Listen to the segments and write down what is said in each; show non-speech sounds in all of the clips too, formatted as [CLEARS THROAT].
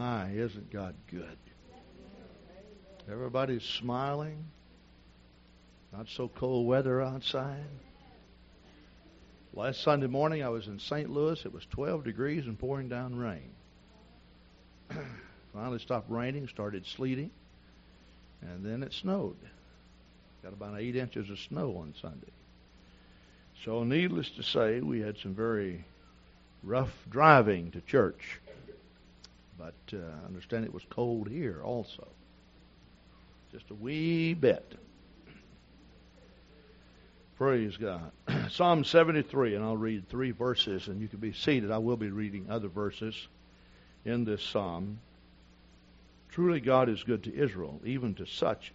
My, isn't God good? Everybody's smiling. Not so cold weather outside. Last Sunday morning I was in St. Louis. It was 12 degrees and pouring down rain. [CLEARS THROAT] Finally stopped raining, started sleeting, and then it snowed. Got about eight inches of snow on Sunday. So, needless to say, we had some very rough driving to church. But uh, I understand it was cold here also. Just a wee bit. Praise God. [CLEARS THROAT] Psalm 73, and I'll read three verses, and you can be seated. I will be reading other verses in this psalm. Truly, God is good to Israel, even to such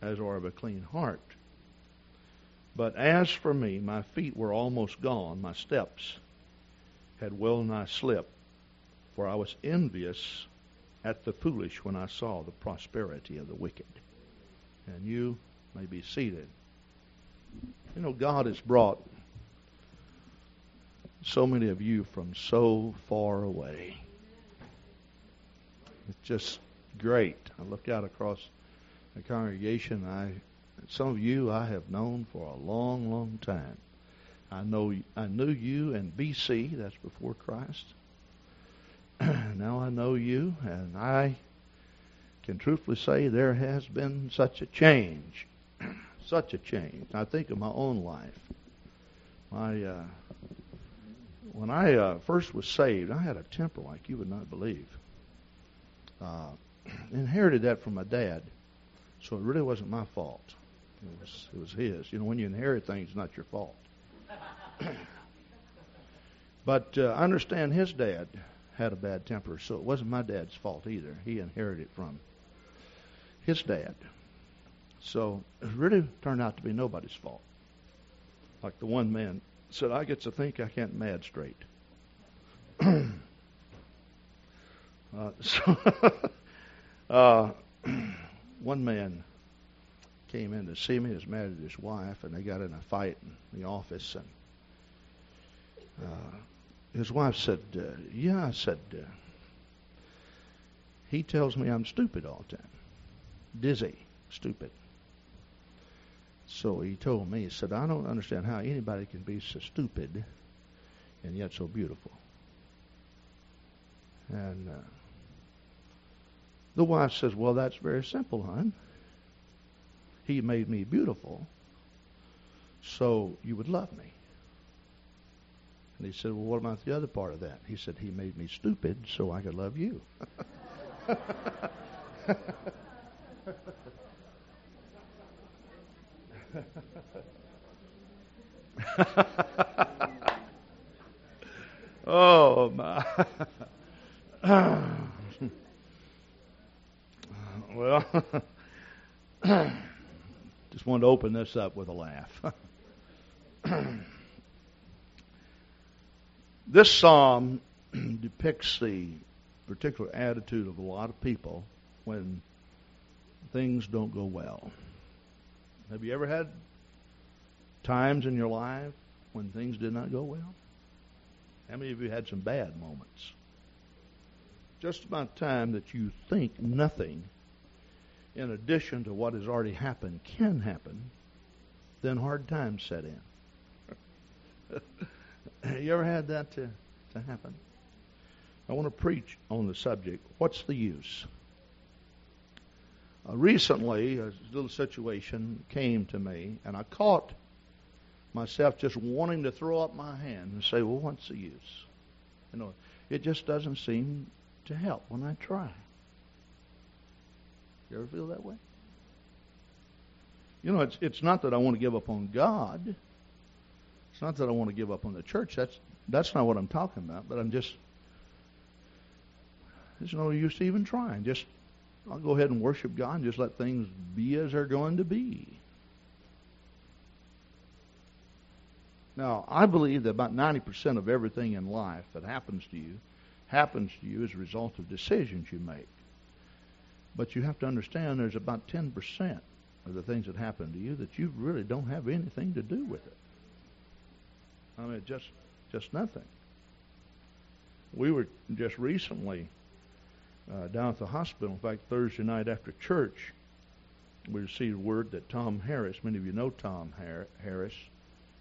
as are of a clean heart. But as for me, my feet were almost gone, my steps had well nigh slipped, for I was envious at the foolish when I saw the prosperity of the wicked. And you may be seated. You know, God has brought so many of you from so far away. It's just great. I look out across the congregation. I, some of you I have known for a long, long time. I know I knew you in BC. That's before Christ. [CLEARS THROAT] now I know you, and I can truthfully say there has been such a change, [CLEARS THROAT] such a change. I think of my own life. My uh, when I uh, first was saved, I had a temper like you would not believe. Uh, [CLEARS THROAT] inherited that from my dad, so it really wasn't my fault. It was it was his. You know, when you inherit things, it's not your fault. but uh, I understand his dad had a bad temper, so it wasn't my dad's fault either. He inherited it from his dad. So it really turned out to be nobody's fault. Like the one man said, I get to think I can't mad straight. [CLEARS THROAT] uh, [LAUGHS] so uh, [CLEARS THROAT] one man came in to see me. He was mad at his wife, and they got in a fight in the office. And uh, his wife said, uh, "Yeah," I said, uh, "He tells me I'm stupid all the time, dizzy, stupid." So he told me, he said, "I don't understand how anybody can be so stupid and yet so beautiful." And uh, the wife says, "Well, that's very simple, hon." He made me beautiful, so you would love me. And he said, Well, what about the other part of that? He said, He made me stupid so I could love you. [LAUGHS] oh, my. [LAUGHS] well, [LAUGHS] just wanted to open this up with a laugh. This psalm [CLEARS THROAT] depicts the particular attitude of a lot of people when things don't go well. Have you ever had times in your life when things did not go well? How many of you had some bad moments? Just about time that you think nothing in addition to what has already happened can happen, then hard times set in. [LAUGHS] you ever had that to, to happen? I want to preach on the subject what's the use? Uh, recently, a little situation came to me, and I caught myself just wanting to throw up my hand and say, Well, what's the use? You know, it just doesn't seem to help when I try. You ever feel that way? You know, it's it's not that I want to give up on God. It's not that I want to give up on the church. That's that's not what I'm talking about. But I'm just there's no use even trying. Just I'll go ahead and worship God and just let things be as they're going to be. Now, I believe that about 90% of everything in life that happens to you happens to you as a result of decisions you make. But you have to understand there's about 10% of the things that happen to you that you really don't have anything to do with it. I mean, just just nothing. We were just recently uh, down at the hospital. In fact, Thursday night after church, we received word that Tom Harris, many of you know Tom Harris,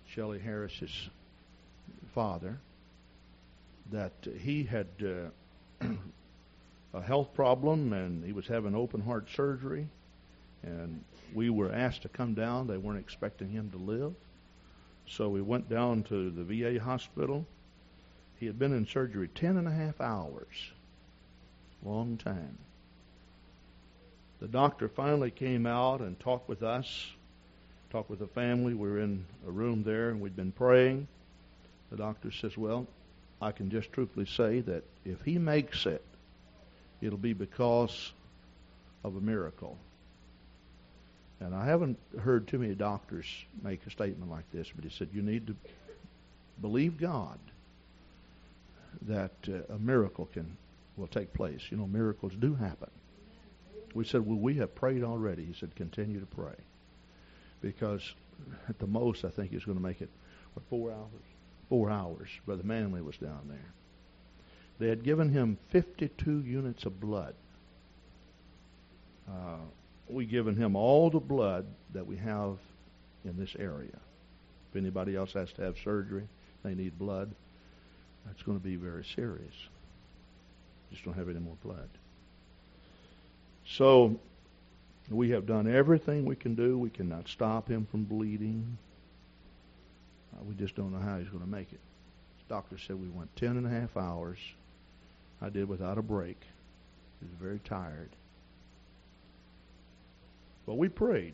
Shelley Harris's father, that he had uh, [CLEARS THROAT] a health problem and he was having open heart surgery. And we were asked to come down. They weren't expecting him to live. So we went down to the VA hospital. He had been in surgery ten and a half hours. Long time. The doctor finally came out and talked with us, talked with the family. We were in a room there and we'd been praying. The doctor says, Well, I can just truthfully say that if he makes it, it'll be because of a miracle. And I haven't heard too many doctors make a statement like this, but he said, You need to believe God that uh, a miracle can will take place. You know, miracles do happen. We said, Well, we have prayed already. He said, Continue to pray. Because at the most, I think he's going to make it, what, four hours? Four hours. Brother Manley was down there. They had given him 52 units of blood. Uh, we given him all the blood that we have in this area. If anybody else has to have surgery, they need blood. That's going to be very serious. Just don't have any more blood. So we have done everything we can do. We cannot stop him from bleeding. Uh, we just don't know how he's going to make it. The doctor said we went ten and a half hours. I did without a break. He was very tired. But we prayed.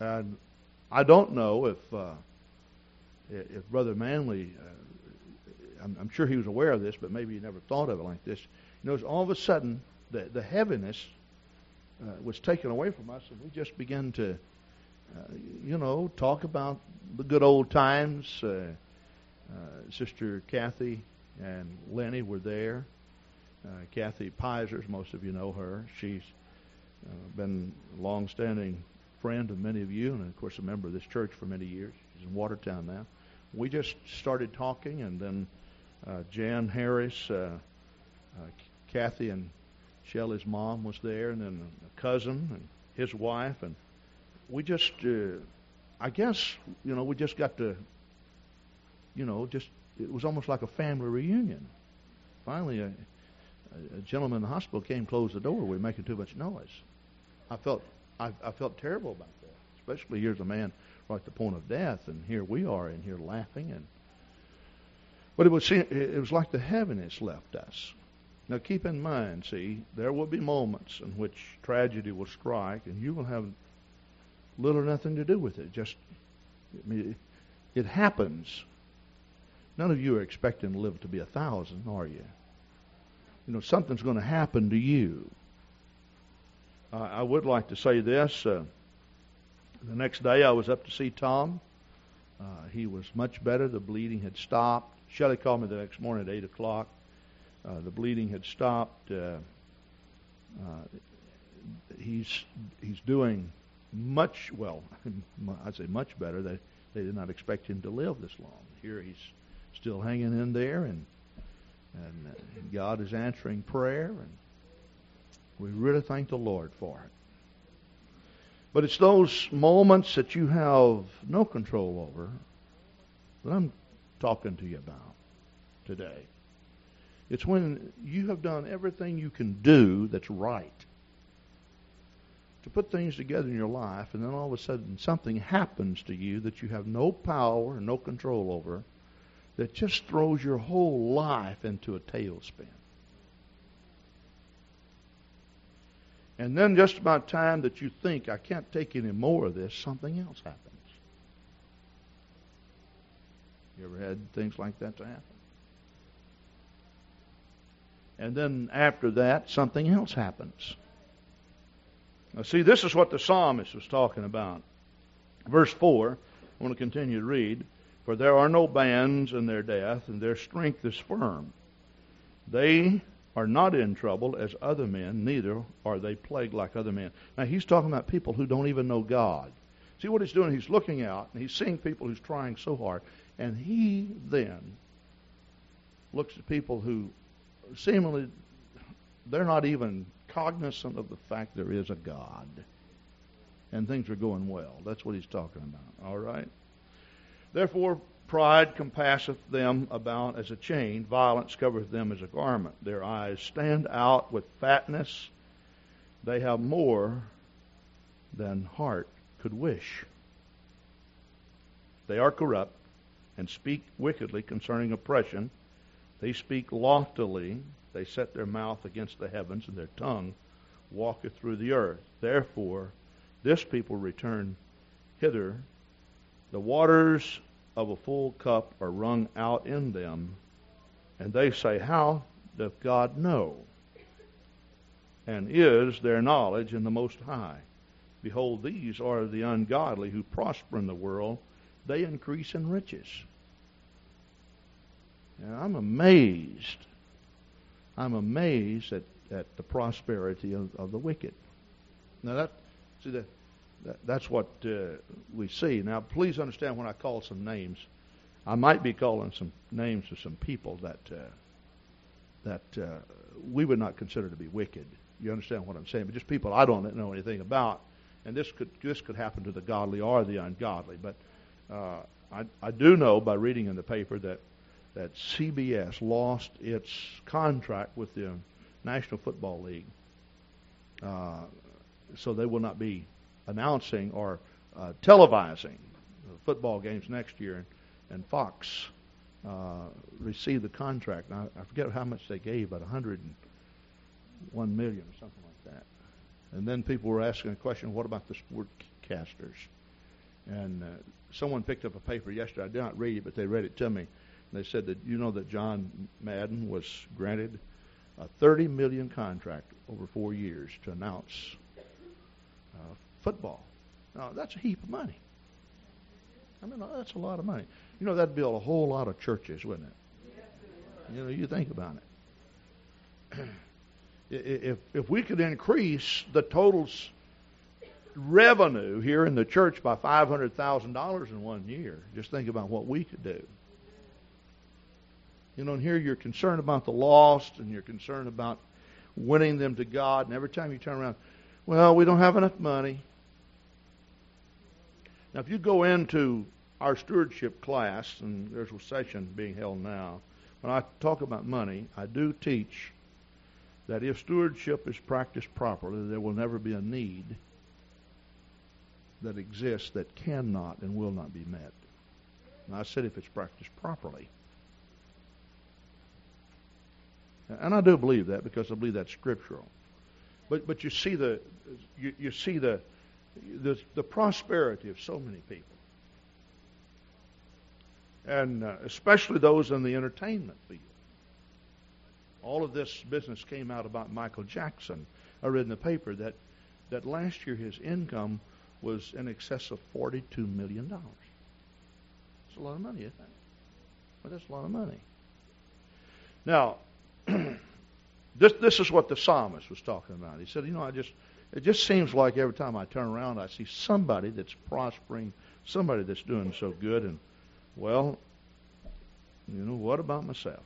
And I don't know if uh, if Brother Manley, uh, I'm, I'm, sure he was aware of this, but maybe he never thought of it like this. You know, all of a sudden, the, the heaviness uh, was taken away from us, and we just began to, uh, you know, talk about the good old times. Uh, uh, Sister Kathy and Lenny were there. Kathy Pizer, most of you know her. She's uh, been a long-standing friend of many of you, and of course a member of this church for many years. He's in Watertown now. We just started talking, and then uh, Jan Harris, uh, uh, Kathy and Shelley's mom was there, and then a cousin and his wife, and we just, uh, I guess, you know, we just got to, you know, just it was almost like a family reunion. Finally, a, a gentleman in the hospital came, closed the door. We were making too much noise. I felt I, I felt terrible about that. Especially here's a man right at the point of death, and here we are in here laughing and. But it was it was like the heaviness left us. Now keep in mind, see, there will be moments in which tragedy will strike, and you will have little or nothing to do with it. Just I mean, it happens. None of you are expecting to live to be a thousand, are you? You know, something's going to happen to you. I would like to say this. Uh, the next day I was up to see Tom. Uh, he was much better. The bleeding had stopped. Shelley called me the next morning at 8 o'clock. Uh, the bleeding had stopped. Uh, uh, he's he's doing much well. [LAUGHS] I'd say much better. They they did not expect him to live this long. Here he's still hanging in there, and and God is answering prayer, and we really thank the Lord for it. But it's those moments that you have no control over that I'm talking to you about today. It's when you have done everything you can do that's right to put things together in your life, and then all of a sudden something happens to you that you have no power, and no control over, that just throws your whole life into a tailspin. And then just about time that you think, I can't take any more of this, something else happens. You ever had things like that to happen? And then after that, something else happens. Now, see, this is what the psalmist was talking about. Verse 4, I want to continue to read. For there are no bands in their death, and their strength is firm. They are not in trouble as other men, neither are they plagued like other men. Now, he's talking about people who don't even know God. See what he's doing? He's looking out and he's seeing people who's trying so hard. And he then looks at people who seemingly they're not even cognizant of the fact there is a God. And things are going well. That's what he's talking about. All right? Therefore, pride compasseth them about as a chain, violence covereth them as a garment. Their eyes stand out with fatness. They have more than heart could wish. They are corrupt and speak wickedly concerning oppression. They speak loftily. They set their mouth against the heavens, and their tongue walketh through the earth. Therefore, this people return hither. The waters of a full cup are wrung out in them, and they say, How doth God know? And is their knowledge in the Most High? Behold, these are the ungodly who prosper in the world, they increase in riches. And I'm amazed. I'm amazed at, at the prosperity of, of the wicked. Now that see that, that's what uh, we see. Now please understand when I call some names, I might be calling some names of some people that uh, that uh, we would not consider to be wicked. You understand what I'm saying? But just people I don't know anything about, and this could this could happen to the godly or the ungodly. But uh, I, I do know by reading in the paper that that CBS lost its contract with the National Football League, uh, so they will not be announcing or uh, televising football games next year. And, and Fox uh, received the contract. Now, I forget how much they gave, but 101 million or something like that. And then people were asking a question: What about the sportcasters? And uh, someone picked up a paper yesterday. I did not read it, but they read it to me they said that you know that John Madden was granted a 30 million contract over four years to announce uh, football. Now that's a heap of money. I mean that's a lot of money. You know that'd build a whole lot of churches, wouldn't it? You know, you think about it. [CLEARS THROAT] if if we could increase the total revenue here in the church by five hundred thousand dollars in one year, just think about what we could do. You know, and here you're concerned about the lost and you're concerned about winning them to God. And every time you turn around, well, we don't have enough money. Now, if you go into our stewardship class, and there's a session being held now, when I talk about money, I do teach that if stewardship is practiced properly, there will never be a need that exists that cannot and will not be met. And I said if it's practiced properly. And I do believe that because I believe that's scriptural. But but you see the you, you see the, the the prosperity of so many people. And uh, especially those in the entertainment field. All of this business came out about Michael Jackson. I read in the paper that that last year his income was in excess of forty-two million dollars. It's a lot of money, isn't it? But that's a lot of money. Now, [CLEARS THROAT] this this is what the psalmist was talking about. He said, you know, I just it just seems like every time I turn around, I see somebody that's prospering, somebody that's doing so good, and well, you know, what about myself?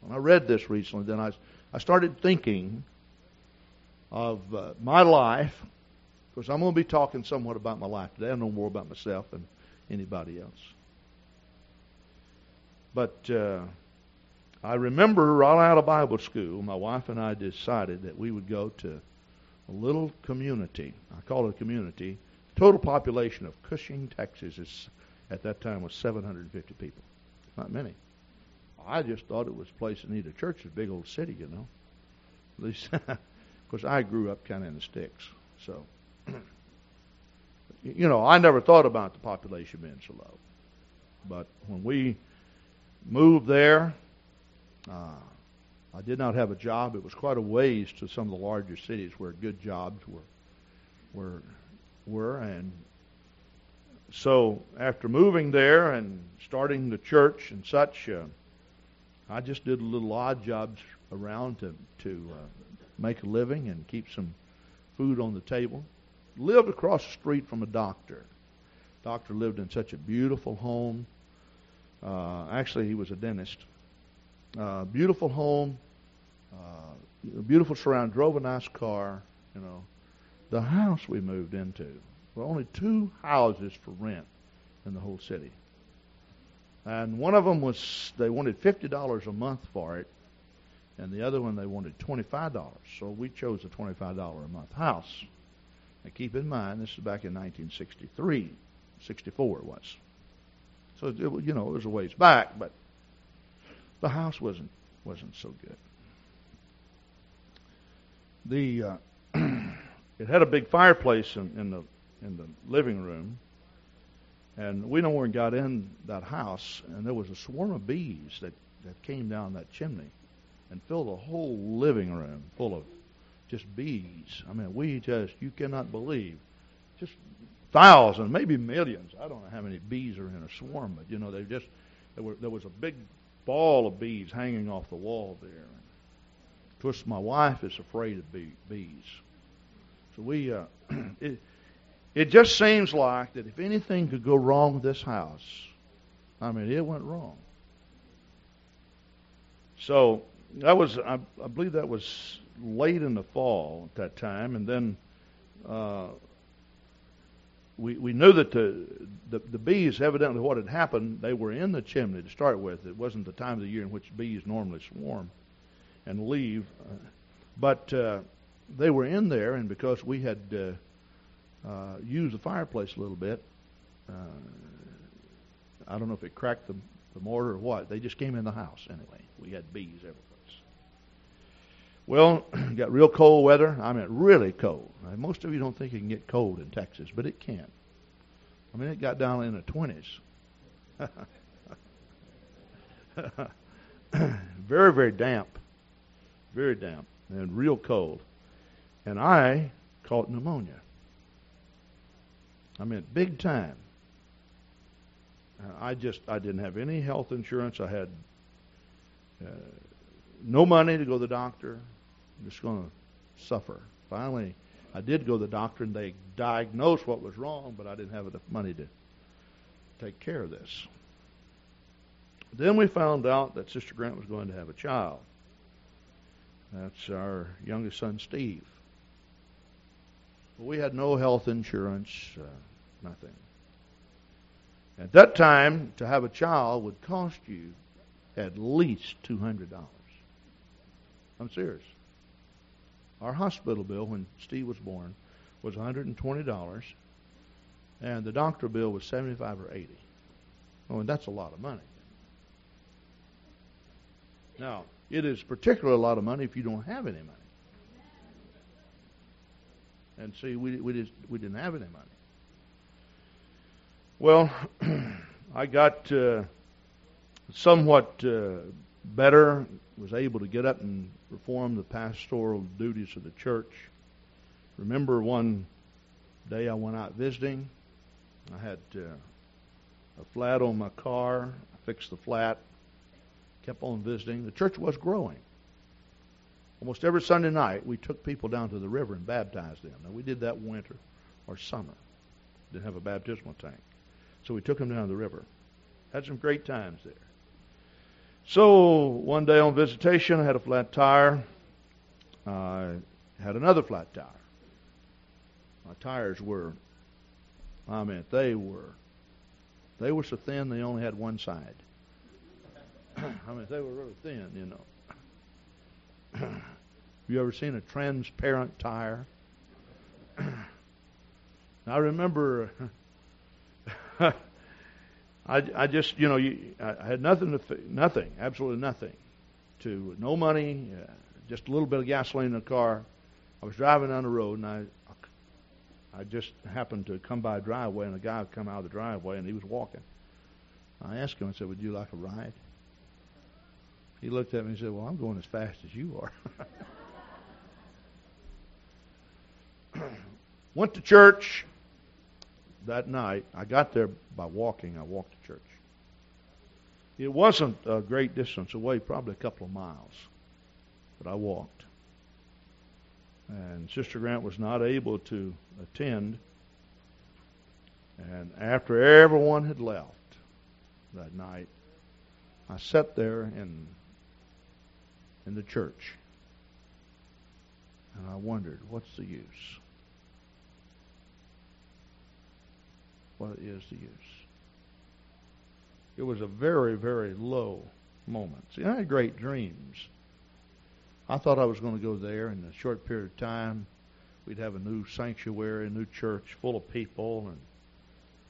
When I read this recently, then I I started thinking of uh, my life, because I'm going to be talking somewhat about my life today. I know more about myself than anybody else. But uh, I remember right out of Bible school, my wife and I decided that we would go to a little community. I call it a community. Total population of Cushing, Texas, is at that time was 750 people. Not many. I just thought it was a place that needed a church. It's a big old city, you know. At least, [LAUGHS] because I grew up kind of in the sticks. So, [CLEARS THROAT] you know, I never thought about the population being so low. But when we moved there, uh, I did not have a job. It was quite a ways to some of the larger cities where good jobs were were were and so after moving there and starting the church and such, uh, I just did little odd jobs around to to uh, make a living and keep some food on the table. Lived across the street from a doctor. Doctor lived in such a beautiful home. Uh, actually, he was a dentist uh, beautiful home, uh, beautiful surround, drove a nice car, you know. The house we moved into, were only two houses for rent in the whole city. And one of them was, they wanted $50 a month for it, and the other one they wanted $25. So we chose the $25 a month house. Now keep in mind, this is back in 1963, 64 it was. So, it, you know, it was a ways back, but the house wasn't, wasn't so good. The, uh, [CLEARS THROAT] it had a big fireplace in, in the in the living room, and we no more got in that house, and there was a swarm of bees that, that came down that chimney and filled the whole living room full of just bees. I mean, we just, you cannot believe, just thousands, maybe millions. I don't know how many bees are in a swarm, but you know, they just, there, were, there was a big ball of bees hanging off the wall there. Of course, my wife is afraid of bee, bees. So we, uh, [CLEARS THROAT] it, it just seems like that if anything could go wrong with this house, I mean, it went wrong. So that was, I, I believe that was late in the fall at that time, and then uh, we we knew that the, the the bees evidently what had happened. They were in the chimney to start with. It wasn't the time of the year in which bees normally swarm and leave, uh, but uh, they were in there, and because we had uh, uh, use the fireplace a little bit. Uh, I don't know if it cracked the, the mortar or what. They just came in the house anyway. We had bees every place. Well, [CLEARS THROAT] got real cold weather. I mean, really cold. Now, most of you don't think it can get cold in Texas, but it can. I mean, it got down in the 20s. [LAUGHS] very, very damp. Very damp and real cold. And I caught pneumonia. I mean, big time. I just I didn't have any health insurance. I had uh, no money to go to the doctor. I'm just going to suffer. Finally, I did go to the doctor, and they diagnosed what was wrong, but I didn't have enough money to take care of this. Then we found out that Sister Grant was going to have a child. That's our youngest son, Steve. We had no health insurance. Uh, nothing. At that time, to have a child would cost you at least $200. I'm serious. Our hospital bill when Steve was born was $120, and the doctor bill was 75 or 80. Oh, and that's a lot of money. Now, it is particularly a lot of money if you don't have any money. And see, we, we, just, we didn't have any money. Well, [CLEARS THROAT] I got uh, somewhat uh, better, was able to get up and perform the pastoral duties of the church. Remember one day I went out visiting. I had uh, a flat on my car. I fixed the flat, kept on visiting. The church was growing. Almost every Sunday night, we took people down to the river and baptized them. Now, we did that winter or summer. Didn't have a baptismal tank. So we took them down to the river. Had some great times there. So one day on visitation, I had a flat tire. I had another flat tire. My tires were, I mean, they were, they were so thin they only had one side. [CLEARS THROAT] I mean, they were really thin, you know. Have [CLEARS THROAT] you ever seen a transparent tire? [CLEARS THROAT] I remember [LAUGHS] I, I just, you know, you, I had nothing to, nothing, absolutely nothing, to no money, uh, just a little bit of gasoline in the car. I was driving down the road, and I, I just happened to come by a driveway, and a guy had come out of the driveway, and he was walking. I asked him, I said, "Would you like a ride?" He looked at me and said, "Well, I'm going as fast as you are." [CLEARS THROAT] Went to church that night. I got there by walking. I walked to church. It wasn't a great distance away, probably a couple of miles, but I walked. And Sister Grant was not able to attend. And after everyone had left that night, I sat there in in the church And I wondered, what's the use? What is the use? It was a very, very low moment. See, I had great dreams. I thought I was going to go there in a short period of time. We'd have a new sanctuary, a new church full of people,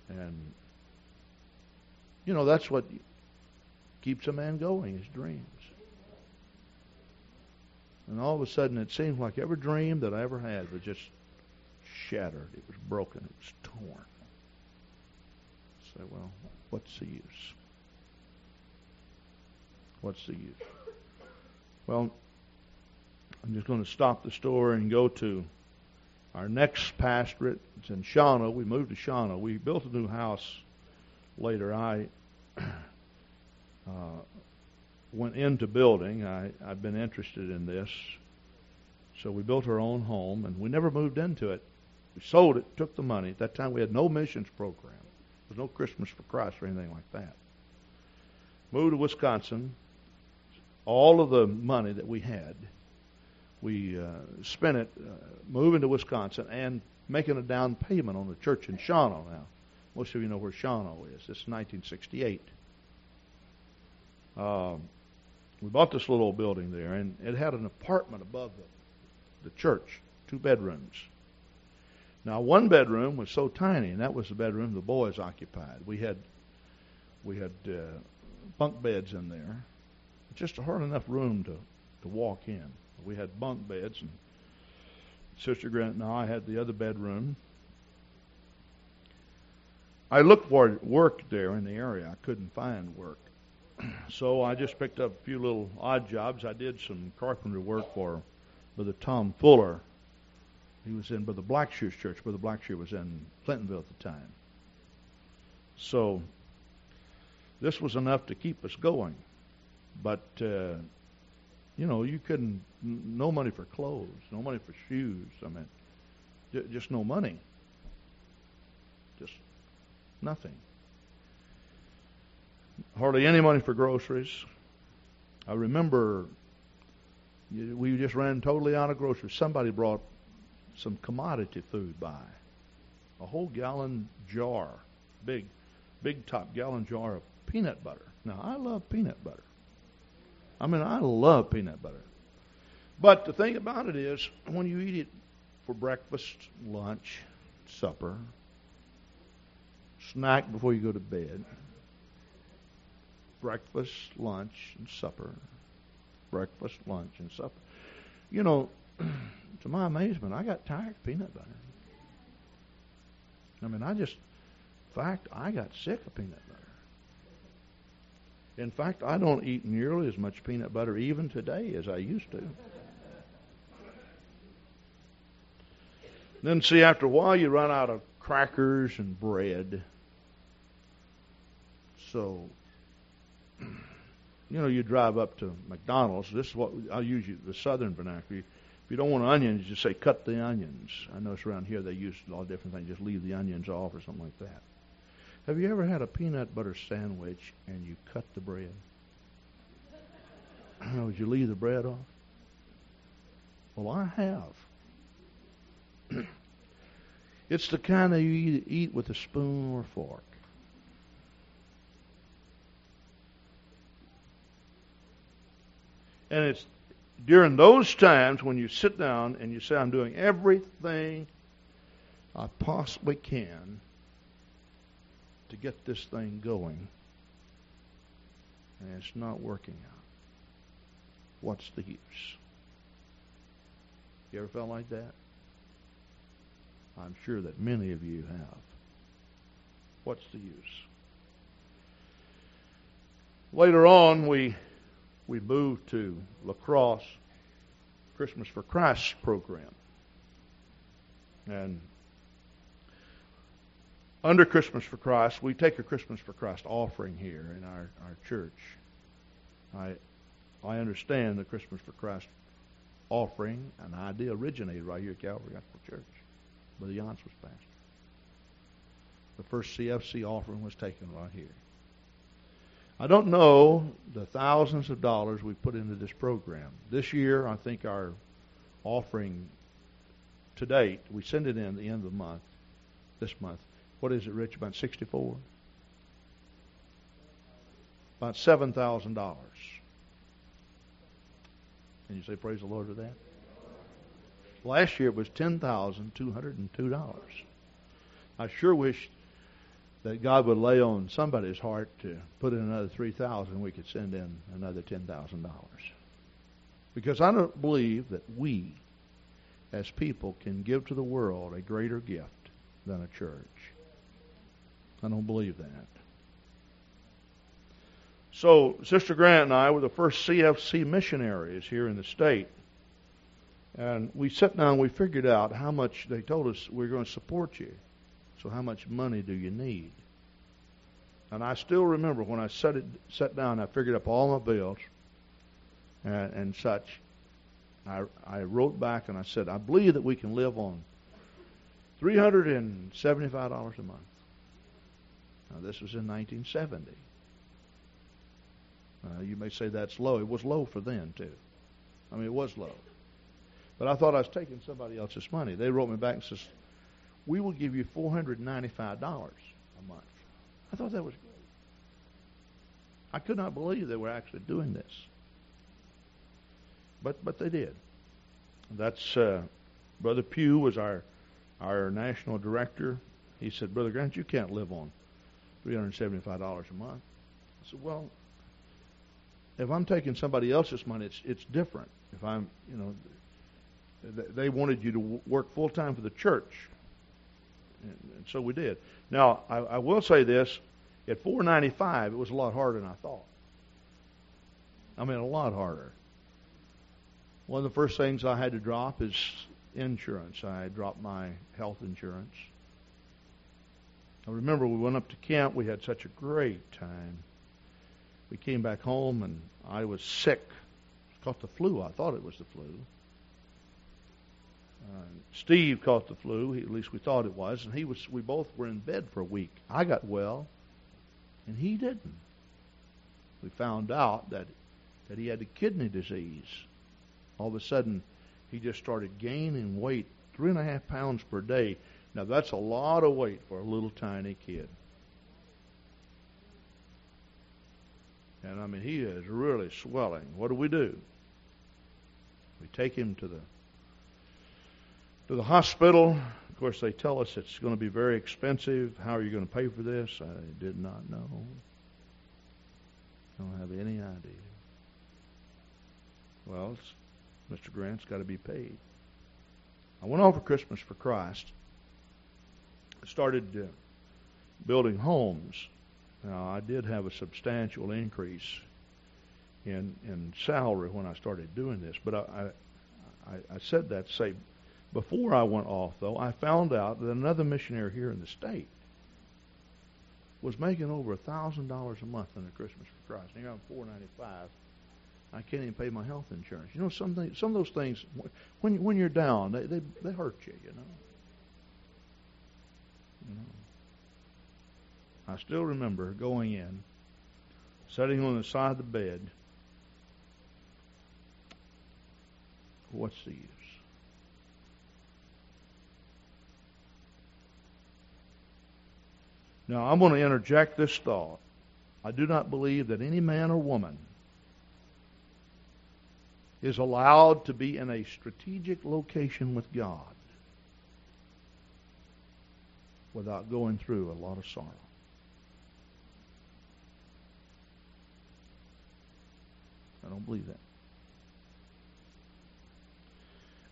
and and you know that's what keeps a man going his dreams. And all of a sudden, it seemed like every dream that I ever had was just shattered. It was broken. It was torn. Say, well, what's the use? What's the use? Well, I'm just going to stop the story and go to our next pastorate. It's in Shawano. We moved to Shawano. We built a new house later. I [CLEARS THROAT] uh, went into building. I, I've been interested in this. So we built our own home, and we never moved into it. We sold it, took the money. At that time, we had no missions program. There was no Christmas for Christ or anything like that. Moved to Wisconsin. All of the money that we had, we uh, spent it uh, moving to Wisconsin and making a down payment on the church in Shawano. Now, most of you know where Shawano is. It's 1968. Um, we bought this little old building there, and it had an apartment above the, the church, two bedrooms. Now, one bedroom was so tiny, and that was the bedroom the boys occupied. We had we had uh, bunk beds in there, just hard enough room to to walk in. We had bunk beds, and Sister Grant and I had the other bedroom. I looked for work there in the area. I couldn't find work so I just picked up a few little odd jobs. I did some carpentry work for Brother Tom Fuller. He was in Brother Blackshear's church. Brother Blackshear was in Clintonville at the time. So this was enough to keep us going. But, uh, you know, you couldn't, no money for clothes, no money for shoes. I mean, j- just no money. Just nothing hardly any money for groceries. I remember we just ran totally out of groceries. Somebody brought some commodity food by, a whole gallon jar, big, big top gallon jar of peanut butter. Now I love peanut butter. I mean I love peanut butter. But the thing about it is, when you eat it for breakfast, lunch, supper, snack before you go to bed, breakfast, lunch, and supper. Breakfast, lunch, and supper. You know, [CLEARS THROAT] to my amazement, I got tired of peanut butter. I mean, I just, in fact, I got sick of peanut butter. In fact, I don't eat nearly as much peanut butter even today as I used to. Then, see, after a while, you run out of crackers and bread. So you know, you drive up to McDonald's. This is what I'll use the southern vernacular. If you don't want onions, you just say cut the onions. I notice around here they use a lot of different things. Just leave the onions off or something like that. Have you ever had a peanut butter sandwich and you cut the bread? [CLEARS THROAT] Would you leave the bread off? Well, I have. [CLEARS THROAT] it's the kind that you eat with a spoon or fork. And it's during those times when you sit down and you say, I'm doing everything I possibly can to get this thing going, and it's not working out. What's the use? You ever felt like that? I'm sure that many of you have. What's the use? Later on, we we moved to La Crosse Christmas for Christ program. And under Christmas for Christ, we take a Christmas for Christ offering here in our, our church. I I understand the Christmas for Christ offering, an idea originated right here at Calvary Gospel Church, where the Yance was pastor. The first CFC offering was taken right here. I don't know the thousands of dollars we put into this program. This year, I think our offering to date, we send it in at the end of the month, this month. What is it, Rich? About 64? About $7,000. And you say, praise the Lord for that? Last year it was $10,202. I sure wish that God would lay on somebody's heart to put in another 3000 we could send in another $10,000. Because I don't believe that we, as people, can give to the world a greater gift than a church. I don't believe that. So, Sister Grant and I were the first CFC missionaries here in the state. And we sat down, and we figured out how much, they told us, we're going to support you. So, how much money do you need? And I still remember when I sat, it, sat down, I figured up all my bills and, and such. I, I wrote back and I said, I believe that we can live on $375 a month. Now, this was in 1970. Uh, you may say that's low. It was low for then, too. I mean, it was low. But I thought I was taking somebody else's money. They wrote me back and says, we will give you $495 a month. I thought that was great. I could not believe they were actually doing this. But but they did. That's uh, Brother Pugh was our our national director. He said, Brother Grant, you can't live on three hundred seventy-five dollars a month. I said, Well, if I'm taking somebody else's money, it's it's different. If I'm, you know, they wanted you to work full time for the church, and, so we did. Now, I, I will say this: at 4.95, it was a lot harder than I thought. I mean, a lot harder. One of the first things I had to drop is insurance. I dropped my health insurance. I remember we went up to camp. We had such a great time we came back home and I was sick. Caught the flu. I thought it was the flu. Uh, Steve caught the flu. He, at least we thought it was, and he was. We both were in bed for a week. I got well, and he didn't. We found out that that he had a kidney disease. All of a sudden, he just started gaining weight, three and a half pounds per day. Now that's a lot of weight for a little tiny kid. And I mean, he is really swelling. What do we do? We take him to the to the hospital. Of course, they tell us it's going to be very expensive. How are you going to pay for this? I did not know. I don't have any idea. Well, Mr. Grant's got to be paid. I went off for Christmas for Christ. Started uh, building homes now, I did have a substantial increase in in salary when I started doing this, but I I, I said that to say before I went off though, I found out that another missionary here in the state was making over a thousand dollars a month the Christmas for Christ. Here I'm four ninety five. I can't even pay my health insurance. You know, some things, some of those things when when you're down, they they, they hurt you. You know. You know. I still remember going in, sitting on the side of the bed. What's the use? Now, I'm going to interject this thought. I do not believe that any man or woman is allowed to be in a strategic location with God without going through a lot of sorrow. I don't believe that.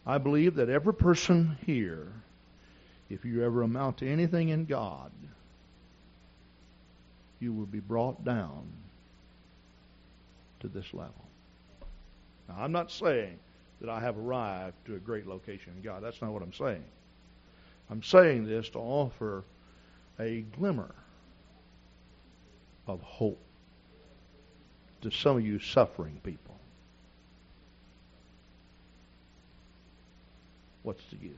I believe that every person here, if you ever amount to anything in God, you will be brought down to this level. Now, I'm not saying that I have arrived to a great location in God. That's not what I'm saying. I'm saying this to offer a glimmer of hope to some of you suffering people. What's the use?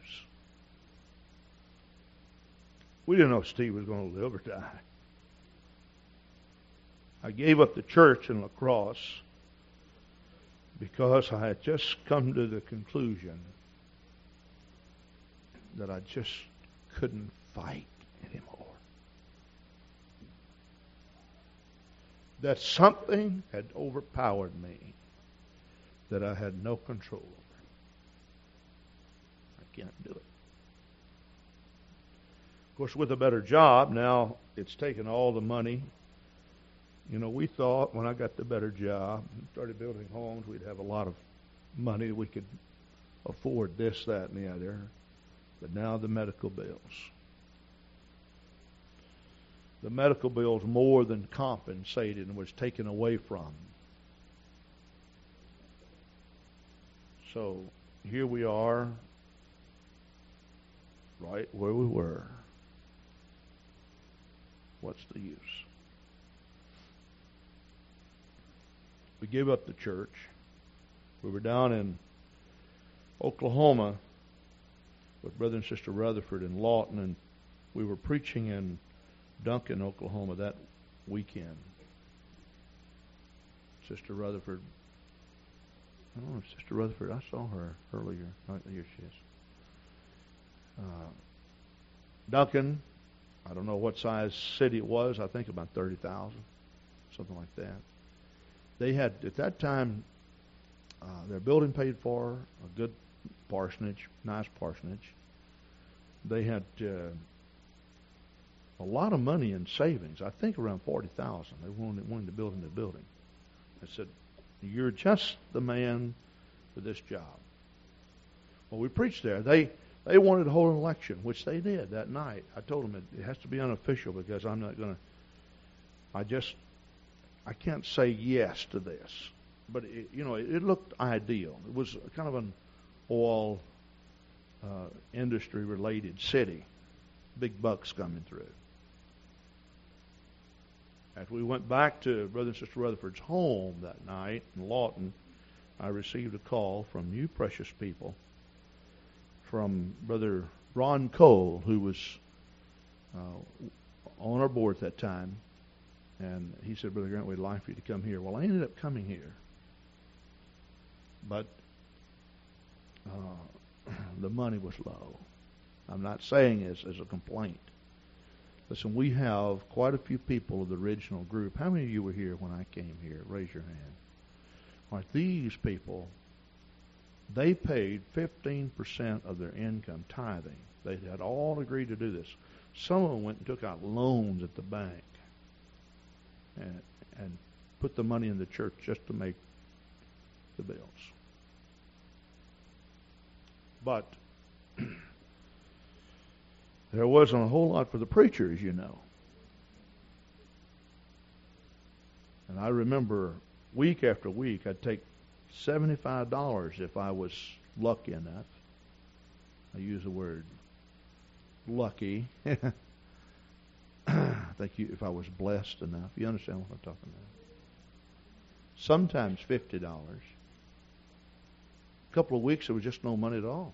We didn't know Steve was going to live or die. I gave up the church in La Crosse because I had just come to the conclusion that I just couldn't fight anymore. That something had overpowered me that I had no control over. I can't do it. Of course, with a better job, now it's taken all the money. You know, we thought when I got the better job started building homes, we'd have a lot of money. We could afford this, that, and the other. But now the medical bills. The medical bills more than compensated and was taken away from. So here we are, right where we were. What's the use? We gave up the church. We were down in Oklahoma with Brother and Sister Rutherford in Lawton, and we were preaching in Duncan, Oklahoma that weekend. Sister Rutherford, I don't know Sister Rutherford, I saw her earlier. Oh, here she is. Uh, Duncan, I don't know what size city it was. I think about 30,000, something like that. They had, at that time, uh, their building paid for, a good parsonage, nice parsonage. They had uh, a lot of money in savings. I think around forty thousand. They wanted, wanted to build a new building. I said, "You're just the man for this job." Well, we preached there. They they wanted to hold an election, which they did that night. I told them it, it has to be unofficial because I'm not going to. I just I can't say yes to this, but it, you know it, it looked ideal. It was kind of an oil uh, industry related city, big bucks coming through. As we went back to Brother and Sister Rutherford's home that night in Lawton, I received a call from you precious people, from Brother Ron Cole, who was uh, on our board at that time, and he said, Brother Grant, we'd like for you to come here. Well, I ended up coming here. But uh, [CLEARS THROAT] the money was low. I'm not saying this as a complaint. Listen, we have quite a few people of the original group. How many of you were here when I came here? Raise your hand. All right, these people, they paid 15% of their income tithing. They had all agreed to do this. Some of them went and took out loans at the bank and, and put the money in the church just to make the bills. But [CLEARS THROAT] there wasn't a whole lot for the preachers, you know. And I remember week after week, I'd take $75 if I was lucky enough. I use the word lucky. [LAUGHS] Think you, if I was blessed enough, you understand what I'm talking about. Sometimes $50. A couple of weeks, there was just no money at all.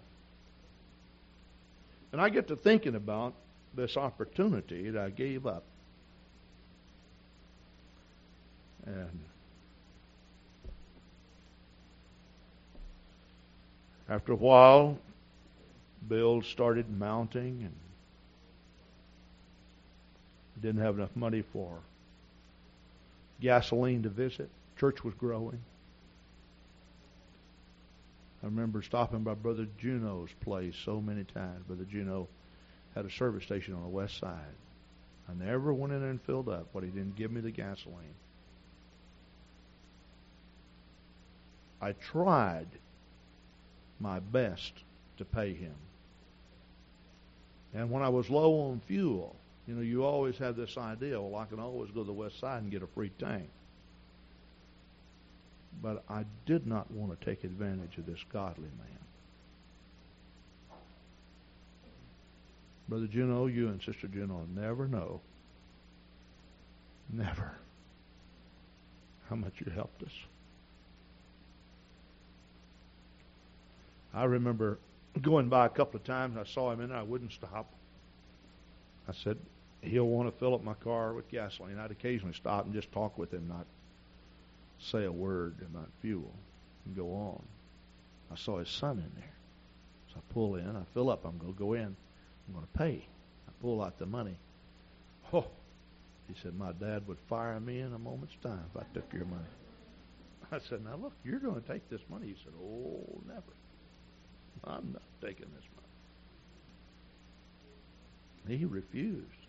And I get to thinking about this opportunity that I gave up. And after a while, bills started mounting and didn't have enough money for gasoline to visit. Church was growing. I remember stopping by Brother Juno's place so many times. Brother Juno had a service station on the west side. I never went in there and filled up, but he didn't give me the gasoline. I tried my best to pay him. And when I was low on fuel, you know, you always have this idea, well, I can always go to the west side and get a free tank but I did not want to take advantage of this godly man. Brother Juno, you and Sister Juno never know, never, how much you helped us. I remember going by a couple of times. I saw him in there. I wouldn't stop. I said, he'll want to fill up my car with gasoline. I'd occasionally stop and just talk with him, not say a word about fuel and go on. I saw his son in there. So I pull in, I fill up, I'm going to go in, I'm going to pay. I pull out the money. Oh, he said, my dad would fire me in a moment's time if I took your money. I said, now look, you're going to take this money. He said, oh, never. I'm not taking this money. He refused.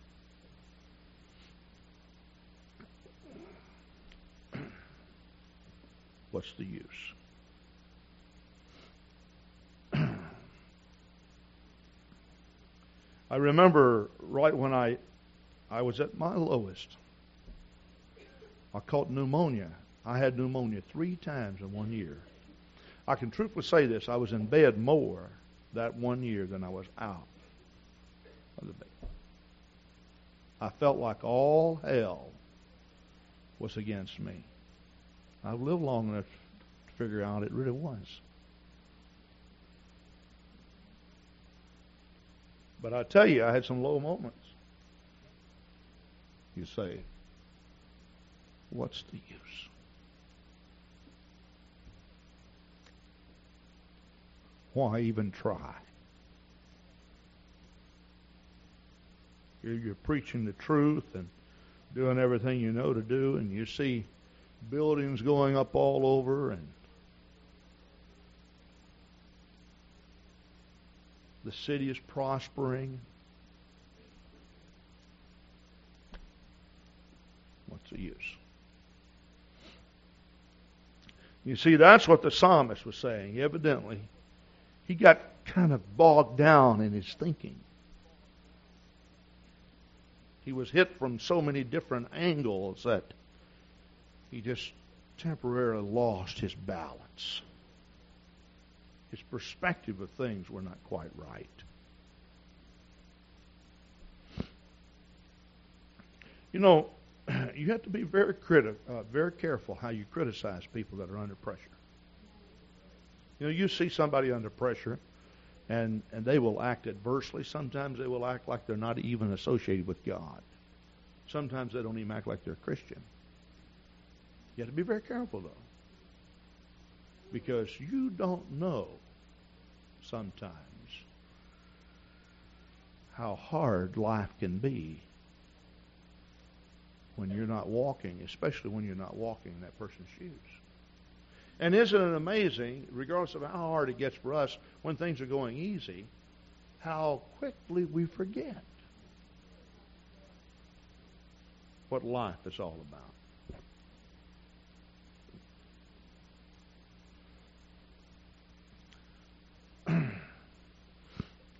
What's the use? [CLEARS THROAT] I remember right when I I was at my lowest. I caught pneumonia. I had pneumonia three times in one year. I can truthfully say this: I was in bed more that one year than I was out of the bed. I felt like all hell was against me. I've lived long enough to figure out it really was. But I tell you, I had some low moments. You say, what's the use? Why even try? You're preaching the truth and doing everything you know to do, and you see buildings going up all over and the city is prospering. What's the use? You see, that's what the psalmist was saying. Evidently, he got kind of bogged down in his thinking. He was hit from so many different angles that he just temporarily lost his balance. His perspective of things were not quite right. You know, [CLEARS THROAT] you have to be very criti- uh, very careful how you criticize people that are under pressure. You know, you see somebody under pressure, and and they will act adversely. Sometimes they will act like they're not even associated with God. Sometimes they don't even act like they're Christian. You have to be very careful, though, because you don't know sometimes how hard life can be when you're not walking, especially when you're not walking in that person's shoes. And isn't it amazing, regardless of how hard it gets for us when things are going easy, how quickly we forget what life is all about?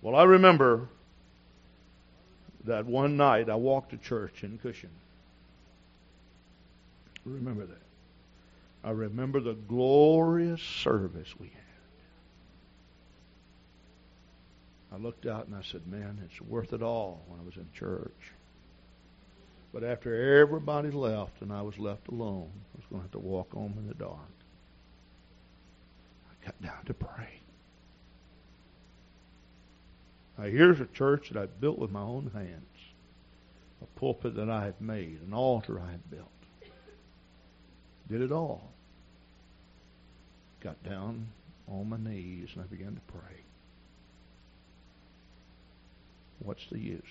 Well, I remember that one night I walked to church in Cushing. Remember that. I remember the glorious service we had. I looked out and I said, Man, it's worth it all when I was in church. But after everybody left and I was left alone, I was going to have to walk home in the dark. I got down to pray. Now, here's a church that I built with my own hands, a pulpit that I had made, an altar I had built. Did it all. Got down on my knees and I began to pray. What's the use?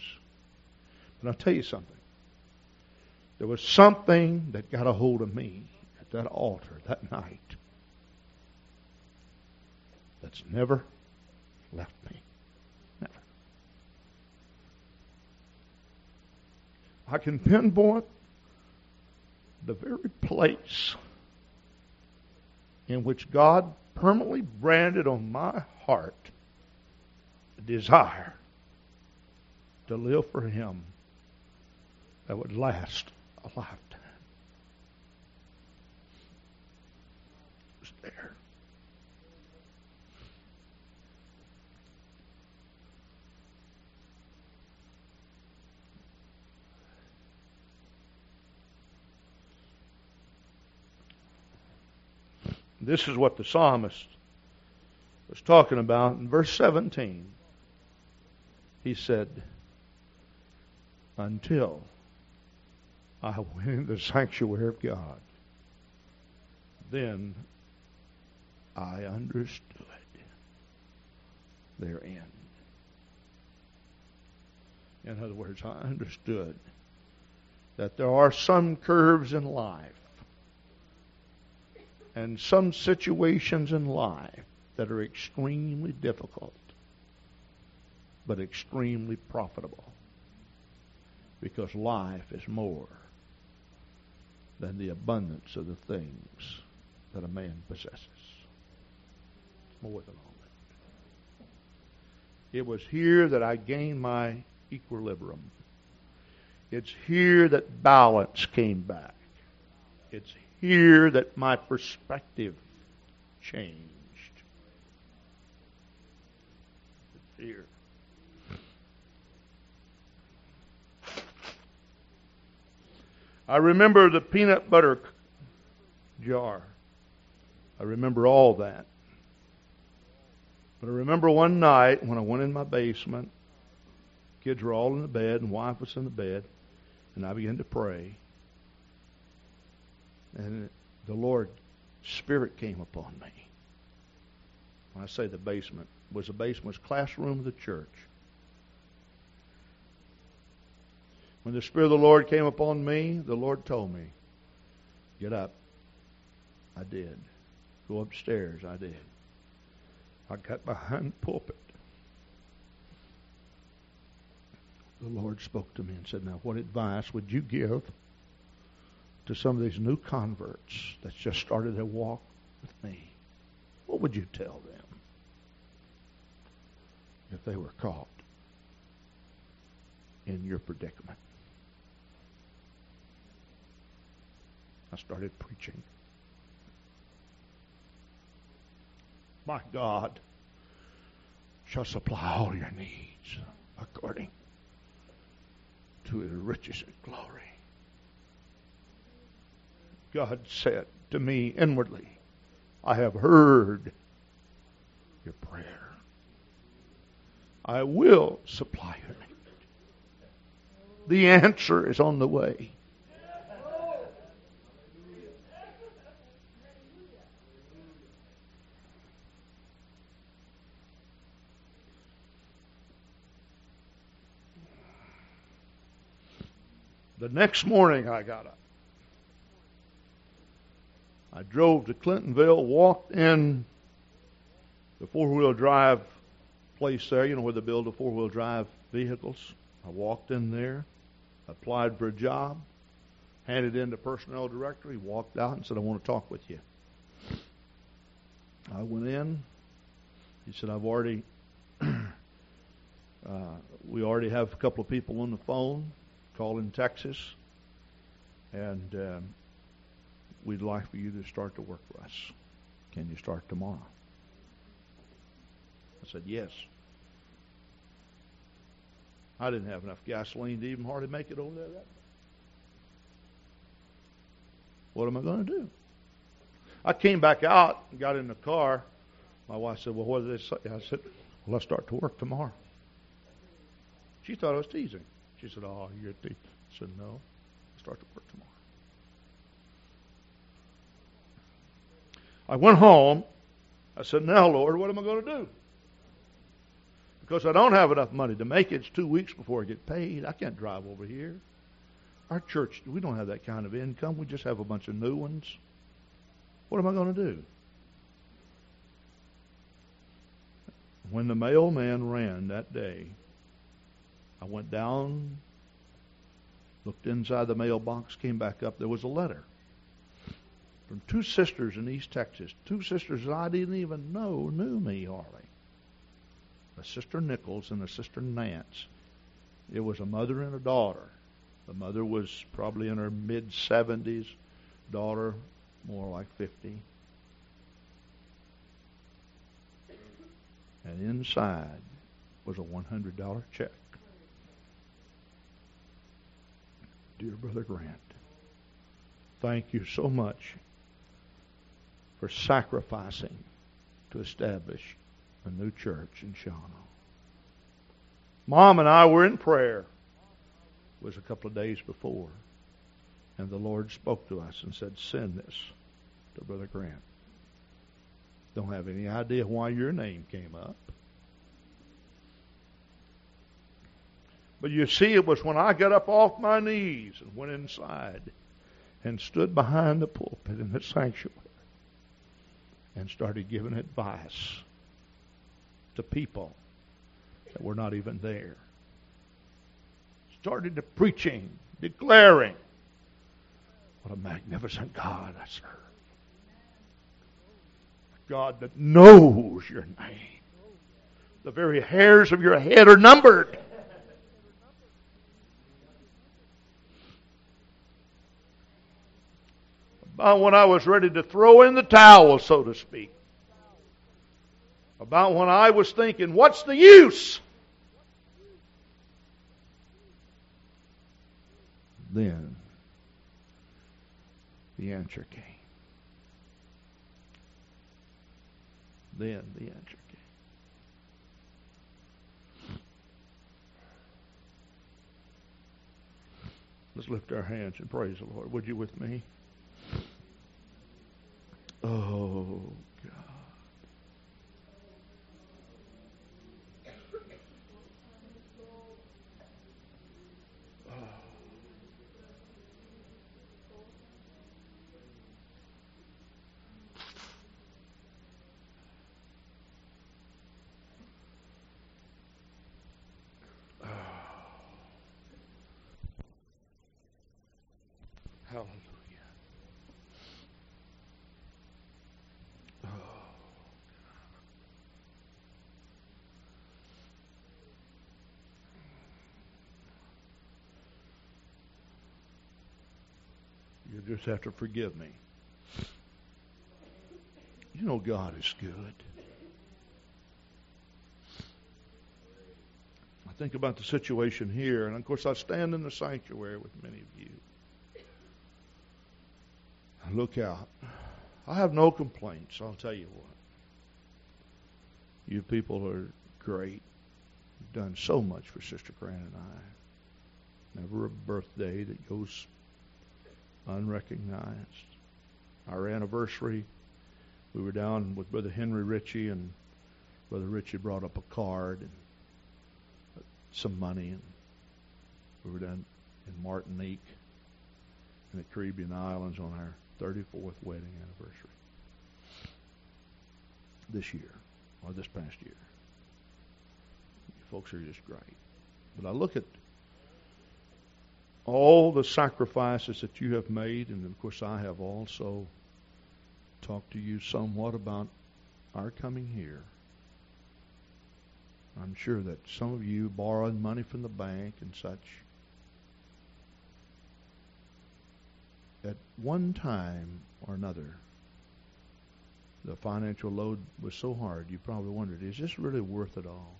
But I'll tell you something. There was something that got a hold of me at that altar that night that's never left me. I can pinpoint the very place in which God permanently branded on my heart a desire to live for Him that would last a lifetime. It was there. This is what the psalmist was talking about in verse 17. He said, Until I went in the sanctuary of God, then I understood therein. In other words, I understood that there are some curves in life and some situations in life that are extremely difficult but extremely profitable because life is more than the abundance of the things that a man possesses. More than all that. It was here that I gained my equilibrium. It's here that balance came back. It's here that my perspective changed. Here. I remember the peanut butter jar. I remember all that. But I remember one night when I went in my basement, kids were all in the bed, and wife was in the bed, and I began to pray. And the Lord Spirit came upon me. When I say the basement, was the basement was classroom of the church. When the Spirit of the Lord came upon me, the Lord told me, Get up. I did. Go upstairs. I did. I got behind the pulpit. The Lord spoke to me and said, Now, what advice would you give to some of these new converts that just started their walk with me? What would you tell them if they were caught in your predicament? I started preaching. My God shall supply all your needs according to his riches and glory. God said to me inwardly, I have heard your prayer. I will supply your need. The answer is on the way. The next morning I got up. I drove to Clintonville, walked in the four wheel drive place there, you know, where they build the four wheel drive vehicles. I walked in there, applied for a job, handed in the personnel directory, walked out and said, I want to talk with you. I went in. He said, I've already, [CLEARS THROAT] uh, we already have a couple of people on the phone calling Texas, and um, we'd like for you to start to work for us. Can you start tomorrow? I said, yes. I didn't have enough gasoline to even hardly make it over there that What am I going to do? I came back out and got in the car. My wife said, Well, what did they say? I said, Well, let's start to work tomorrow. She thought I was teasing. She said, Oh, you're thief. I said, No. I'll start to work tomorrow. I went home. I said, Now, Lord, what am I going to do? Because I don't have enough money to make it. It's two weeks before I get paid. I can't drive over here. Our church, we don't have that kind of income. We just have a bunch of new ones. What am I going to do? When the mailman ran that day, I went down, looked inside the mailbox, came back up. There was a letter from two sisters in East Texas. Two sisters that I didn't even know knew me hardly. A sister Nichols and a sister Nance. It was a mother and a daughter. The mother was probably in her mid 70s, daughter more like 50. And inside was a $100 check. Dear Brother Grant, thank you so much for sacrificing to establish a new church in Shawano. Mom and I were in prayer. It was a couple of days before. And the Lord spoke to us and said, Send this to Brother Grant. Don't have any idea why your name came up. But you see, it was when I got up off my knees and went inside and stood behind the pulpit in the sanctuary and started giving advice to people that were not even there. Started to preaching, declaring, what a magnificent God I serve. A God that knows your name. The very hairs of your head are numbered. About when I was ready to throw in the towel, so to speak. About when I was thinking, what's the use? Then the answer came. Then the answer came. Let's lift our hands and praise the Lord. Would you with me? Oh, Just have to forgive me. You know God is good. I think about the situation here, and of course I stand in the sanctuary with many of you. I look out. I have no complaints, I'll tell you what. You people are great. You've done so much for Sister Grant and I. Never a birthday that goes unrecognized. Our anniversary, we were down with Brother Henry Ritchie, and Brother Ritchie brought up a card and some money, and we were down in Martinique in the Caribbean islands on our 34th wedding anniversary this year, or this past year. You folks are just great. But I look at all the sacrifices that you have made, and of course I have also talked to you somewhat about our coming here. I'm sure that some of you borrowed money from the bank and such. At one time or another, the financial load was so hard, you probably wondered, is this really worth it all?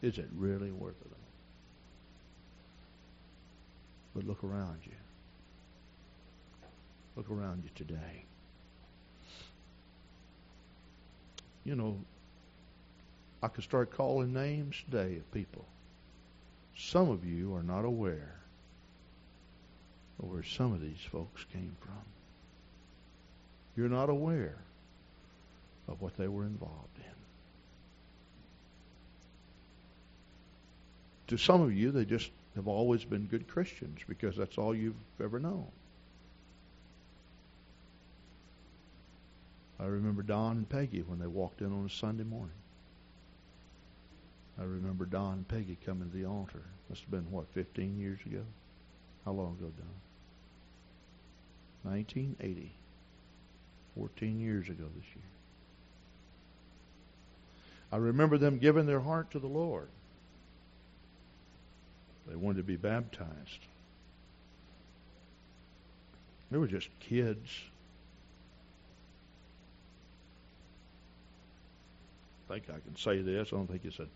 Is it really worth it all? But look around you. Look around you today. You know, I could start calling names today of people. Some of you are not aware of where some of these folks came from. You're not aware of what they were involved in. To some of you, they just have always been good Christians because that's all you've ever known. I remember Don and Peggy when they walked in on a Sunday morning. I remember Don and Peggy coming to the altar. Must have been, what, 15 years ago? How long ago, Don? 1980. 14 years ago this year. I remember them giving their heart to the Lord. They wanted to be baptized. They were just kids. I think I can say this. I don't think it's a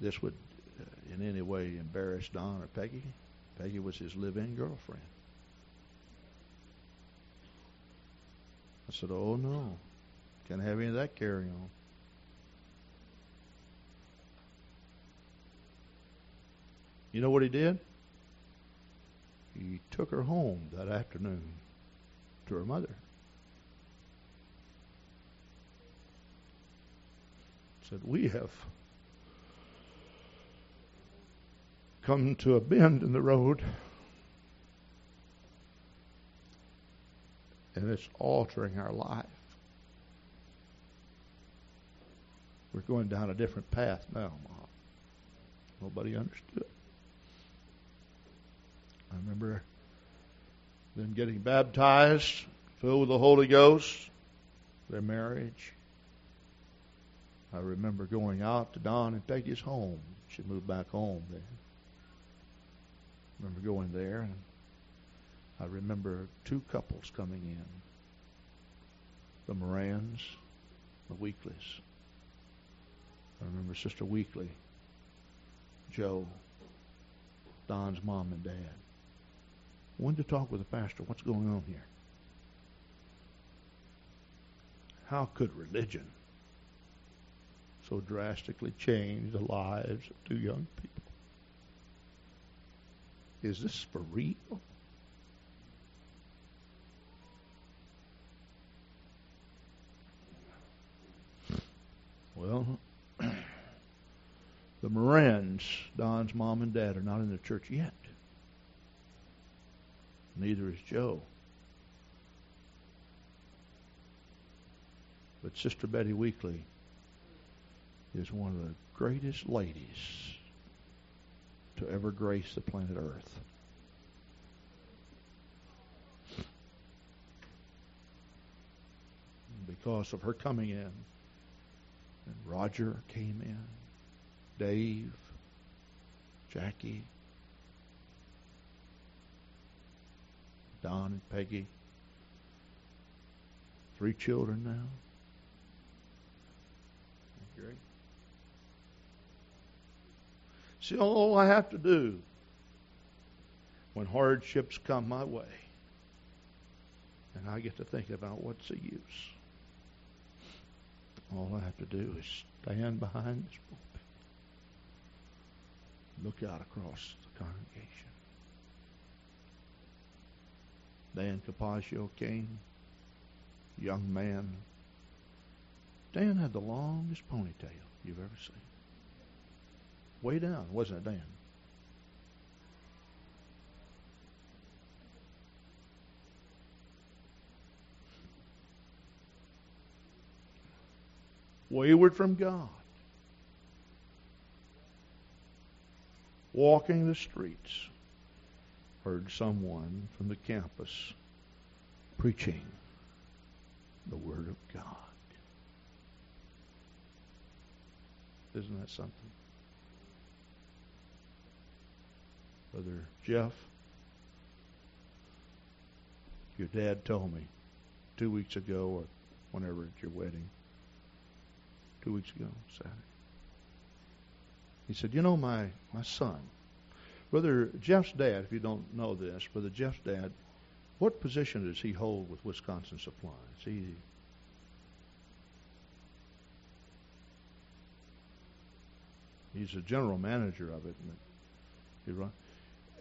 this would uh, in any way embarrass Don or Peggy. Peggy was his live-in girlfriend. I said, "Oh no, can't have any of that carry on." You know what he did? He took her home that afternoon to her mother. Said, "We have come to a bend in the road. And it's altering our life. We're going down a different path now, Mom. Nobody understood. I remember them getting baptized, filled with the Holy Ghost, their marriage. I remember going out to Don and Peggy's home. She moved back home then. I remember going there, and I remember two couples coming in the Morans, the Weekleys. I remember Sister Weekly, Joe, Don's mom and dad. Wanted to talk with the pastor. What's going on here? How could religion so drastically change the lives of two young people? Is this for real? Well, [CLEARS THROAT] the Morans, Don's mom and dad, are not in the church yet. Neither is Joe. But Sister Betty Weekly is one of the greatest ladies to ever grace the planet Earth. Because of her coming in, and Roger came in, Dave, Jackie, Don and Peggy. Three children now. Great. See, all I have to do when hardships come my way, and I get to think about what's the use. All I have to do is stand behind this pulpit, look out across the congregation, Dan Capaccio came, young man. Dan had the longest ponytail you've ever seen. Way down, wasn't it, Dan? Wayward from God. Walking the streets heard someone from the campus preaching the Word of God. Isn't that something? Brother Jeff, your dad told me two weeks ago or whenever at your wedding, two weeks ago, Saturday. He said, You know, my, my son, Brother Jeff's dad, if you don't know this, Brother Jeff's dad, what position does he hold with Wisconsin Supply? Is he He's a general manager of it. He, run,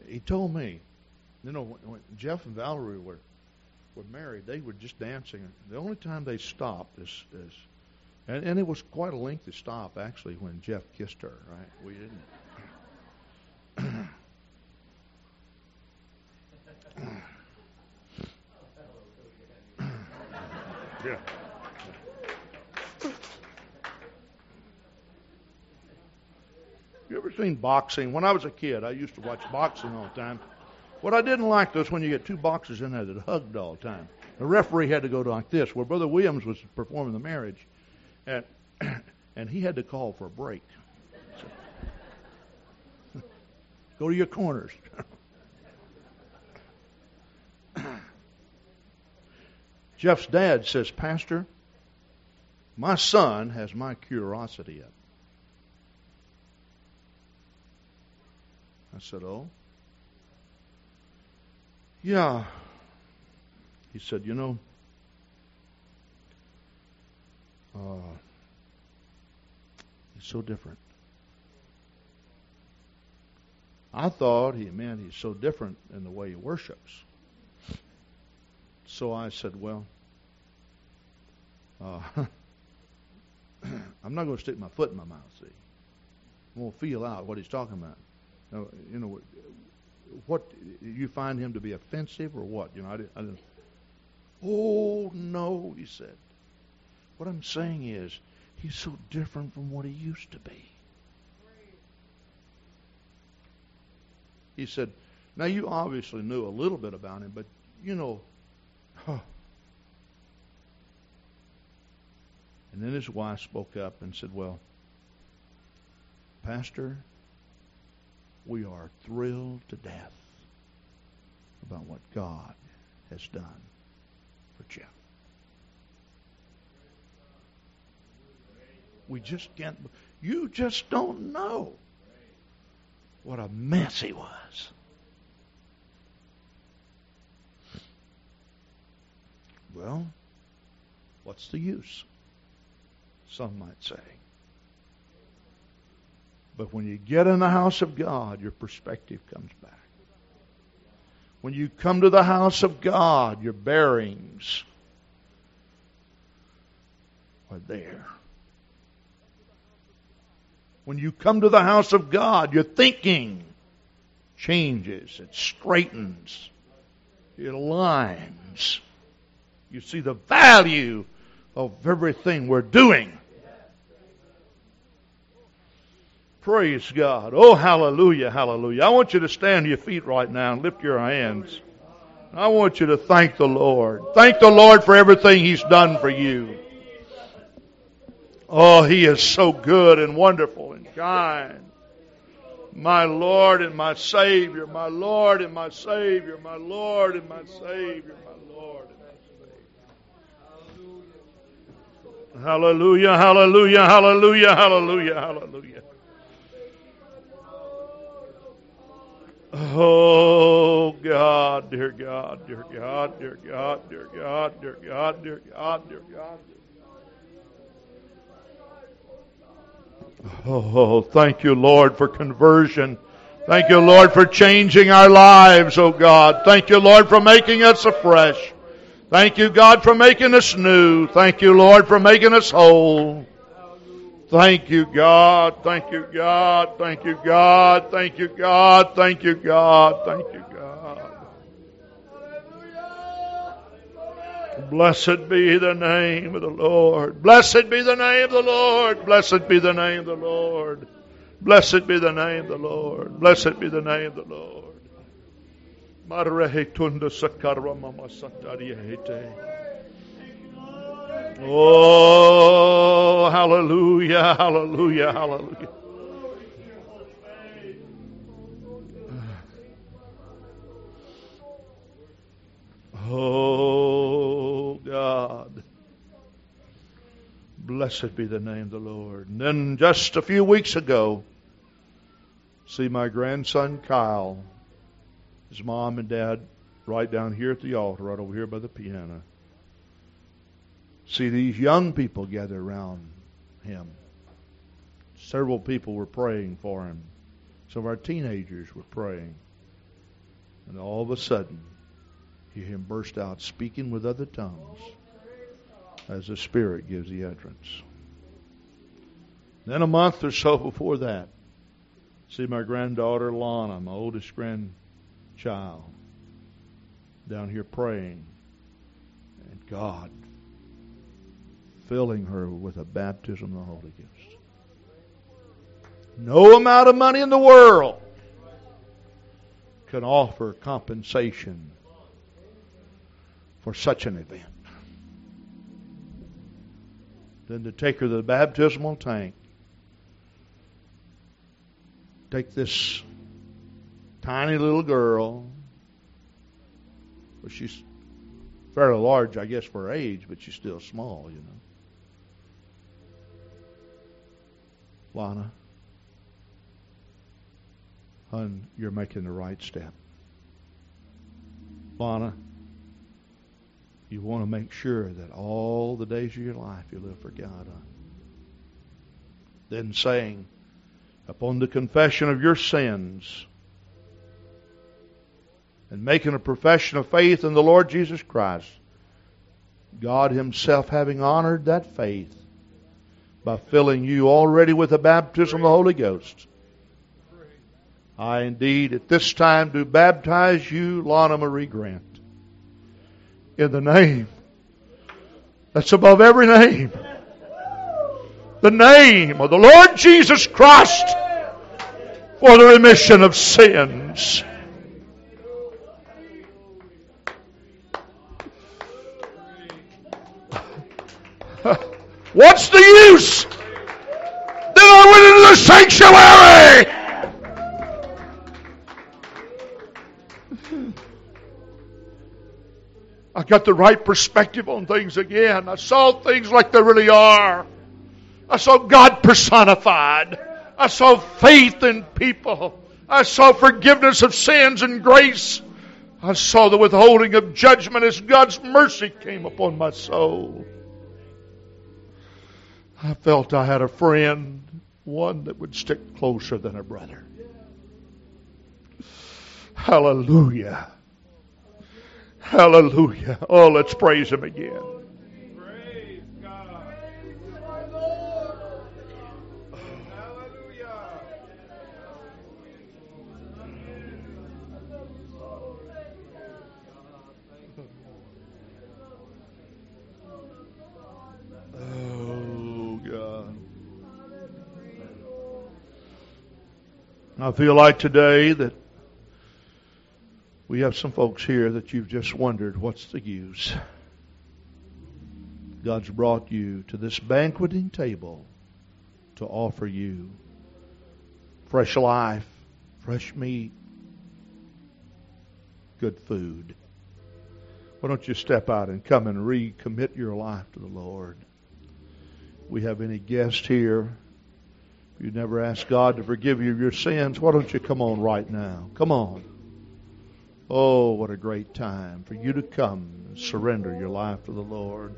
he told me, you know, when, when Jeff and Valerie were were married, they were just dancing. The only time they stopped is, is and, and it was quite a lengthy stop actually when Jeff kissed her. Right? We didn't. Yeah. You ever seen boxing? When I was a kid, I used to watch boxing all the time. What I didn't like was when you get two boxers in there that hugged all the time. The referee had to go like this, where Brother Williams was performing the marriage, and [CLEARS THROAT] and he had to call for a break. So, [LAUGHS] go to your corners. [LAUGHS] Jeff's dad says, Pastor, my son has my curiosity up. I said, Oh? Yeah. He said, You know, uh, he's so different. I thought he meant he's so different in the way he worships. So I said, Well, uh, [LAUGHS] I'm not going to stick my foot in my mouth, see. I'm going to feel out what he's talking about. Now, you know, what you find him to be offensive or what? You know, I didn't, I didn't. Oh no, he said. What I'm saying is, he's so different from what he used to be. He said, now you obviously knew a little bit about him, but you know, huh. And then his wife spoke up and said, Well, Pastor, we are thrilled to death about what God has done for Jeff. We just can't, you just don't know what a mess he was. Well, what's the use? Some might say. But when you get in the house of God, your perspective comes back. When you come to the house of God, your bearings are there. When you come to the house of God, your thinking changes, it straightens, it aligns. You see the value of everything we're doing. Praise God. Oh, hallelujah, hallelujah. I want you to stand to your feet right now and lift your hands. I want you to thank the Lord. Thank the Lord for everything He's done for you. Oh, He is so good and wonderful and kind. My Lord and my Savior, my Lord and my Savior, my Lord and my Savior, my Lord and my Savior. Hallelujah, hallelujah, hallelujah, hallelujah, hallelujah. Oh God, dear God, dear God, dear God, dear God, dear God, dear God, dear God. Oh, thank you, Lord, for conversion. Thank you, Lord, for changing our lives, oh God. Thank you, Lord, for making us afresh. Thank you, God, for making us new. Thank you, Lord, for making us whole. Thank you, God. Thank you, God. Thank you, God. Thank you, God. Thank you, God. Thank you, God. Blessed be the name of the Lord. Blessed be the name of the Lord. Blessed be the name of the Lord. Blessed be the name of the Lord. Blessed be the name of the Lord. Oh, hallelujah, hallelujah, hallelujah. Oh, God. Blessed be the name of the Lord. And then just a few weeks ago, see my grandson Kyle, his mom and dad right down here at the altar, right over here by the piano see these young people gather around him. Several people were praying for him. Some of our teenagers were praying. And all of a sudden, hear him burst out speaking with other tongues as the Spirit gives the utterance. Then a month or so [LAUGHS] before that, see my granddaughter Lana, my oldest grandchild, down here praying. And God filling her with a baptism of the Holy Ghost. No amount of money in the world can offer compensation for such an event. Then to take her to the baptismal tank, take this tiny little girl, well, she's fairly large, I guess, for her age, but she's still small, you know. Lana. Hun, you're making the right step. Lana, you want to make sure that all the days of your life you live for God. Huh? Then saying, upon the confession of your sins, and making a profession of faith in the Lord Jesus Christ, God Himself having honored that faith, by filling you already with the baptism of the Holy Ghost. I indeed at this time do baptize you, Lana Marie Grant, in the name that's above every name. The name of the Lord Jesus Christ for the remission of sins. What's the use? Then I went into the sanctuary. I got the right perspective on things again. I saw things like they really are. I saw God personified. I saw faith in people. I saw forgiveness of sins and grace. I saw the withholding of judgment as God's mercy came upon my soul. I felt I had a friend, one that would stick closer than a brother. Hallelujah. Hallelujah. Oh, let's praise Him again. I feel like today that we have some folks here that you've just wondered what's the use. God's brought you to this banqueting table to offer you fresh life, fresh meat, good food. Why don't you step out and come and recommit your life to the Lord? We have any guest here? You've never asked God to forgive you of your sins, why don't you come on right now? Come on. Oh, what a great time for you to come and surrender your life to the Lord.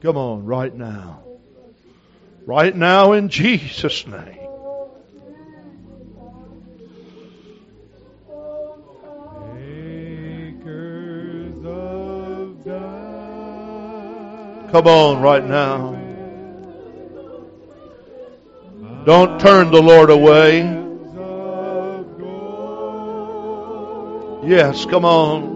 Come on, right now. Right now in Jesus' name. Come on, right now. Don't turn the Lord away. Yes, come on.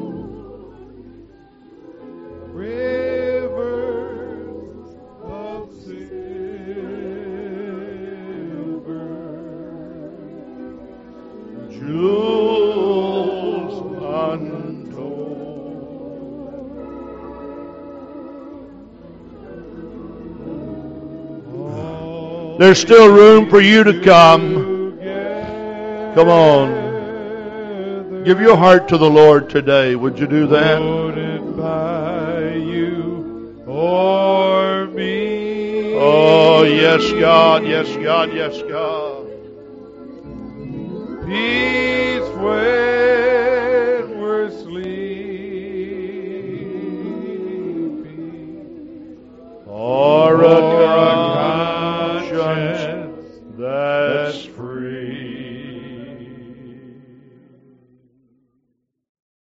There's still room for you to come. Come on. Give your heart to the Lord today. Would you do that? Oh, yes, God. Yes, God. Yes, God.